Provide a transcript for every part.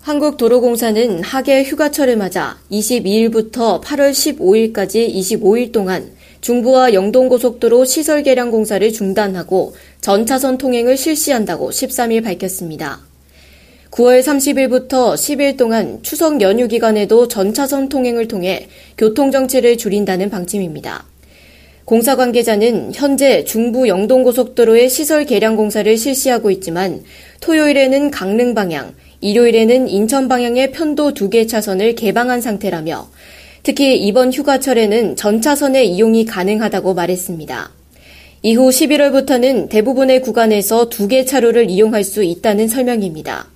한국도로공사는 하계 휴가철을 맞아 22일부터 8월 15일까지 25일 동안 중부와 영동고속도로 시설 개량 공사를 중단하고 전차선 통행을 실시한다고 13일 밝혔습니다. 9월 30일부터 10일 동안 추석 연휴 기간에도 전차선 통행을 통해 교통정체를 줄인다는 방침입니다. 공사 관계자는 현재 중부 영동고속도로의 시설 개량 공사를 실시하고 있지만 토요일에는 강릉 방향, 일요일에는 인천 방향의 편도 두개 차선을 개방한 상태라며 특히 이번 휴가철에는 전차선의 이용이 가능하다고 말했습니다. 이후 11월부터는 대부분의 구간에서 두개 차로를 이용할 수 있다는 설명입니다.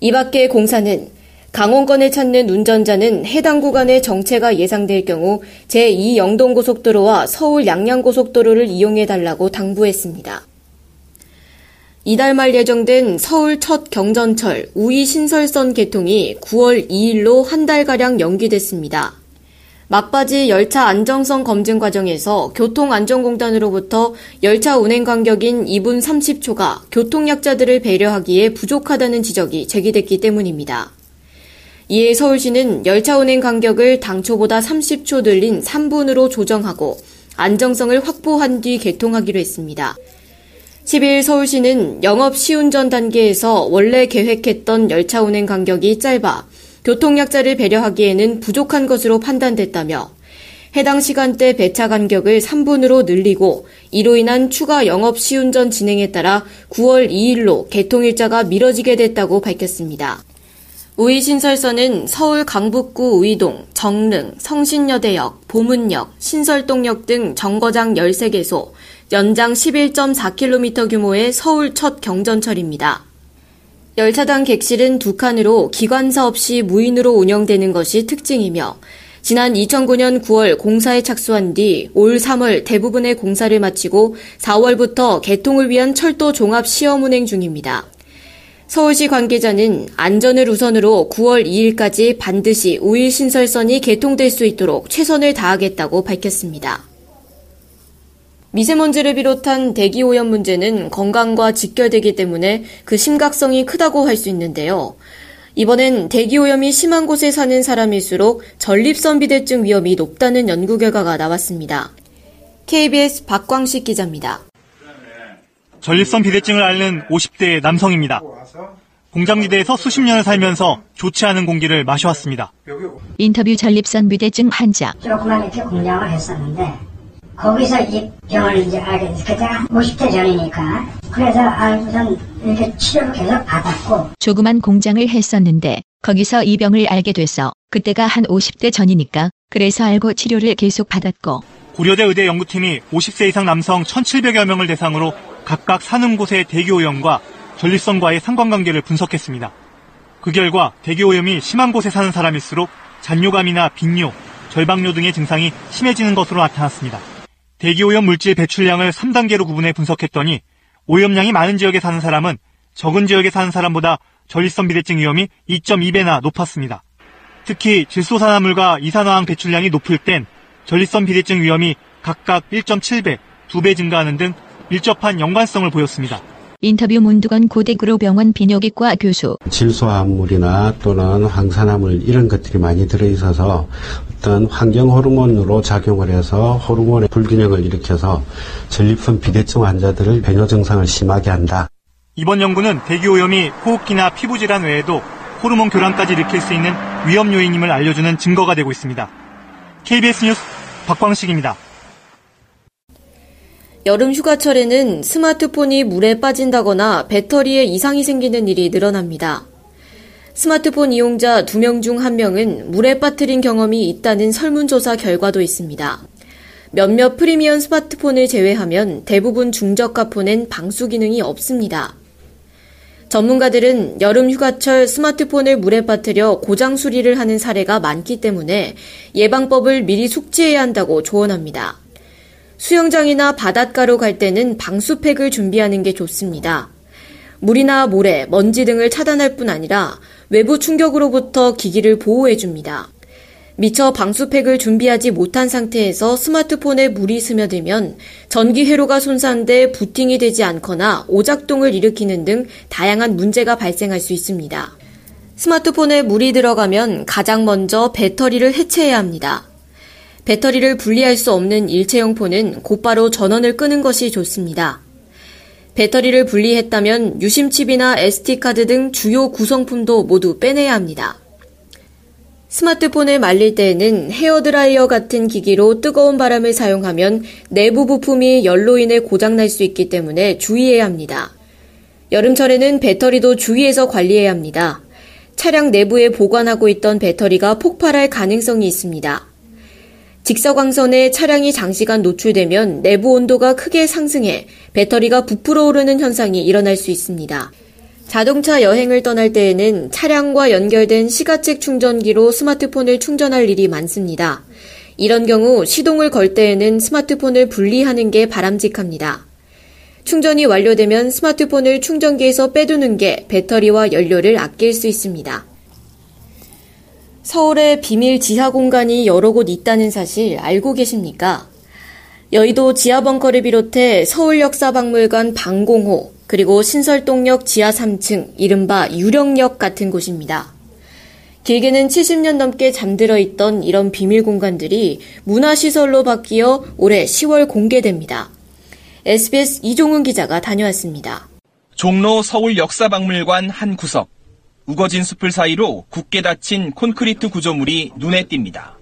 이 밖에 공사는 강원권을 찾는 운전자는 해당 구간의 정체가 예상될 경우 제2 영동고속도로와 서울 양양고속도로를 이용해 달라고 당부했습니다. 이달 말 예정된 서울 첫 경전철 우이 신설선 개통이 9월 2일로 한 달가량 연기됐습니다. 막바지 열차 안정성 검증 과정에서 교통안전공단으로부터 열차 운행 간격인 2분 30초가 교통약자들을 배려하기에 부족하다는 지적이 제기됐기 때문입니다. 이에 서울시는 열차 운행 간격을 당초보다 30초 늘린 3분으로 조정하고 안정성을 확보한 뒤 개통하기로 했습니다. 10일 서울시는 영업 시운전 단계에서 원래 계획했던 열차 운행 간격이 짧아 교통약자를 배려하기에는 부족한 것으로 판단됐다며 해당 시간대 배차 간격을 3분으로 늘리고 이로 인한 추가 영업 시운전 진행에 따라 9월 2일로 개통 일자가 미뤄지게 됐다고 밝혔습니다. 우이신설선은 서울 강북구 우이동, 정릉, 성신여대역, 보문역, 신설동역 등 정거장 13개소, 연장 11.4km 규모의 서울 첫 경전철입니다. 열차당 객실은 두 칸으로 기관사 없이 무인으로 운영되는 것이 특징이며 지난 2009년 9월 공사에 착수한 뒤 올 3월 대부분의 공사를 마치고 4월부터 개통을 위한 철도 종합 시험 운행 중입니다. 서울시 관계자는 안전을 우선으로 9월 2일까지 반드시 우일 신설선이 개통될 수 있도록 최선을 다하겠다고 밝혔습니다. 미세먼지를 비롯한 대기 오염 문제는 건강과 직결되기 때문에 그 심각성이 크다고 할 수 있는데요. 이번엔 대기 오염이 심한 곳에 사는 사람일수록 전립선 비대증 위험이 높다는 연구 결과가 나왔습니다. KBS 박광식 기자입니다. 전립선 비대증을 앓는 50대 남성입니다. 공장지대에서 수십 년을 살면서 좋지 않은 공기를 마셔왔습니다. 인터뷰 전립선 비대증 환자. 이렇게 공장을 했었는데 거기서 이 병을 이제 알게 됐어요. 그때가 50대 전이니까. 그래서 알고선 이렇게 치료를 계속 받았고. 조그만 공장을 했었는데 거기서 이 병을 알게 돼서 그때가 한 50대 전이니까 그래서 알고 치료를 계속 받았고. 고려대 의대 연구팀이 50세 이상 남성 1,700여 명을 대상으로 각각 사는 곳의 대기오염과 전립선과의 상관관계를 분석했습니다. 그 결과 대기오염이 심한 곳에 사는 사람일수록 잔뇨감이나 빈뇨, 절박뇨 등의 증상이 심해지는 것으로 나타났습니다. 대기오염 물질 배출량을 3단계로 구분해 분석했더니 오염량이 많은 지역에 사는 사람은 적은 지역에 사는 사람보다 전립선 비대증 위험이 2.2배나 높았습니다. 특히 질소산화물과 이산화황 배출량이 높을 땐 전립선 비대증 위험이 각각 1.7배, 2배 증가하는 등 밀접한 연관성을 보였습니다. 인터뷰 문두건 고대구로병원 비뇨기과 교수. 질소화물이나 또는 황산화물 이런 것들이 많이 들어있어서 어떤 환경 호르몬으로 작용을 해서 호르몬의 불균형을 일으켜서 전립선 비대증 환자들을 배뇨 증상을 심하게 한다. 이번 연구는 대기오염이 호흡기나 피부 질환 외에도 호르몬 교란까지 일으킬 수 있는 위험 요인임을 알려주는 증거가 되고 있습니다. KBS 뉴스 박광식입니다. 여름 휴가철에는 스마트폰이 물에 빠진다거나 배터리에 이상이 생기는 일이 늘어납니다. 스마트폰 이용자 2명 중 1명은 물에 빠뜨린 경험이 있다는 설문조사 결과도 있습니다. 몇몇 프리미엄 스마트폰을 제외하면 대부분 중저가 폰엔 방수 기능이 없습니다. 전문가들은 여름 휴가철 스마트폰을 물에 빠뜨려 고장 수리를 하는 사례가 많기 때문에 예방법을 미리 숙지해야 한다고 조언합니다. 수영장이나 바닷가로 갈 때는 방수팩을 준비하는 게 좋습니다. 물이나 모래, 먼지 등을 차단할 뿐 아니라 외부 충격으로부터 기기를 보호해 줍니다. 미처 방수팩을 준비하지 못한 상태에서 스마트폰에 물이 스며들면 전기 회로가 손상돼 부팅이 되지 않거나 오작동을 일으키는 등 다양한 문제가 발생할 수 있습니다. 스마트폰에 물이 들어가면 가장 먼저 배터리를 해체해야 합니다. 배터리를 분리할 수 없는 일체형 폰은 곧바로 전원을 끄는 것이 좋습니다. 배터리를 분리했다면 유심칩이나 SD카드 등 주요 구성품도 모두 빼내야 합니다. 스마트폰을 말릴 때에는 헤어드라이어 같은 기기로 뜨거운 바람을 사용하면 내부 부품이 열로 인해 고장날 수 있기 때문에 주의해야 합니다. 여름철에는 배터리도 주의해서 관리해야 합니다. 차량 내부에 보관하고 있던 배터리가 폭발할 가능성이 있습니다. 직사광선에 차량이 장시간 노출되면 내부 온도가 크게 상승해 배터리가 부풀어 오르는 현상이 일어날 수 있습니다. 자동차 여행을 떠날 때에는 차량과 연결된 시가책 충전기로 스마트폰을 충전할 일이 많습니다. 이런 경우 시동을 걸 때에는 스마트폰을 분리하는 게 바람직합니다. 충전이 완료되면 스마트폰을 충전기에서 빼두는 게 배터리와 연료를 아낄 수 있습니다. 서울에 비밀 지하 공간이 여러 곳 있다는 사실 알고 계십니까? 여의도 지하벙커를 비롯해 서울역사박물관 방공호, 그리고 신설동역 지하 3층, 이른바 유령역 같은 곳입니다. 길게는 70년 넘게 잠들어 있던 이런 비밀 공간들이 문화시설로 바뀌어 올해 10월 공개됩니다. SBS 이종훈 기자가 다녀왔습니다. 종로 서울역사박물관 한 구석. 우거진 숲을 사이로 굳게 닫힌 콘크리트 구조물이 눈에 띕니다.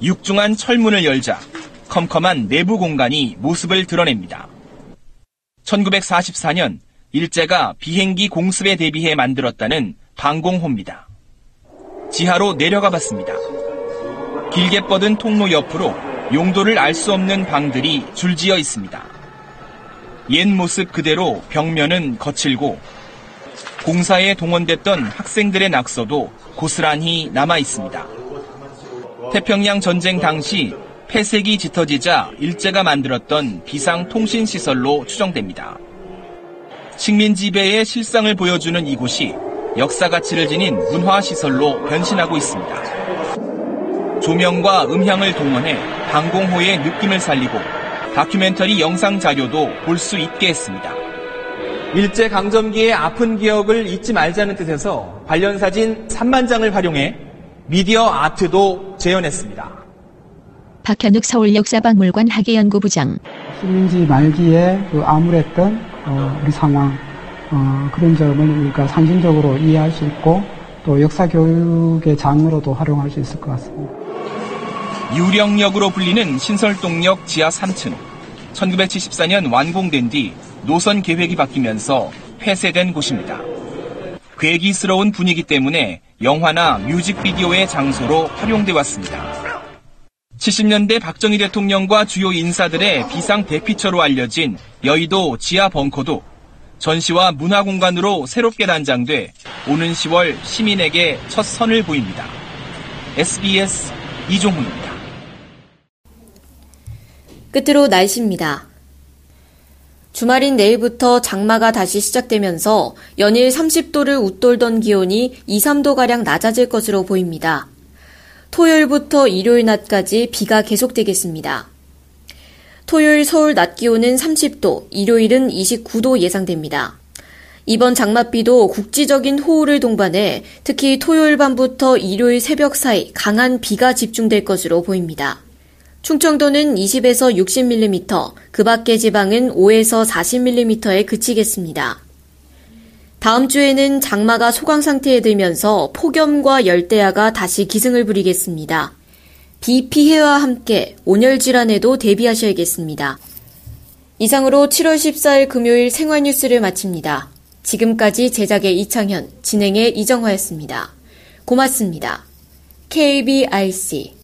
육중한 철문을 열자 컴컴한 내부 공간이 모습을 드러냅니다. 1944년 일제가 비행기 공습에 대비해 만들었다는 방공호입니다. 지하로 내려가 봤습니다. 길게 뻗은 통로 옆으로 용도를 알 수 없는 방들이 줄지어 있습니다. 옛 모습 그대로 벽면은 거칠고 공사에 동원됐던 학생들의 낙서도 고스란히 남아 있습니다. 태평양 전쟁 당시 폐색이 짙어지자 일제가 만들었던 비상통신시설로 추정됩니다. 식민 지배의 실상을 보여주는 이곳이 역사 가치를 지닌 문화시설로 변신하고 있습니다. 조명과 음향을 동원해 방공호의 느낌을 살리고 다큐멘터리 영상 자료도 볼 수 있게 했습니다. 일제 강점기의 아픈 기억을 잊지 말자는 뜻에서 관련 사진 3만 장을 활용해 미디어 아트도 재현했습니다. 박현욱 서울역사박물관 학예연구부장. 식민지 말기에 그 암울했던 어, 우리 상황 어, 그런 점을 우리가 상징적으로 이해할 수 있고 또 역사 교육의 장으로도 활용할 수 있을 것 같습니다. 유령역으로 불리는 신설동역 지하 3층. 1974년 완공된 뒤 노선 계획이 바뀌면서 폐쇄된 곳입니다. 괴기스러운 분위기 때문에 영화나 뮤직비디오의 장소로 활용돼 왔습니다. 70년대 박정희 대통령과 주요 인사들의 비상 대피처로 알려진 여의도 지하 벙커도 전시와 문화 공간으로 새롭게 단장돼 오는 10월 시민에게 첫 선을 보입니다. SBS 이종훈입니다. 끝으로 날씨입니다. 주말인 내일부터 장마가 다시 시작되면서 연일 30도를 웃돌던 기온이 2, 3도가량 낮아질 것으로 보입니다. 토요일부터 일요일 낮까지 비가 계속되겠습니다. 토요일 서울 낮 기온은 30도, 일요일은 29도 예상됩니다. 이번 장맛비도 국지적인 호우를 동반해 특히 토요일 밤부터 일요일 새벽 사이 강한 비가 집중될 것으로 보입니다. 충청도는 20에서 60mm, 그 밖의 지방은 5에서 40mm에 그치겠습니다. 다음 주에는 장마가 소강 상태에 들면서 폭염과 열대야가 다시 기승을 부리겠습니다. 비 피해와 함께 온열 질환에도 대비하셔야겠습니다. 이상으로 7월 14일 금요일 생활 뉴스를 마칩니다. 지금까지 제작의 이창현, 진행의 이정화였습니다. 고맙습니다. KBRC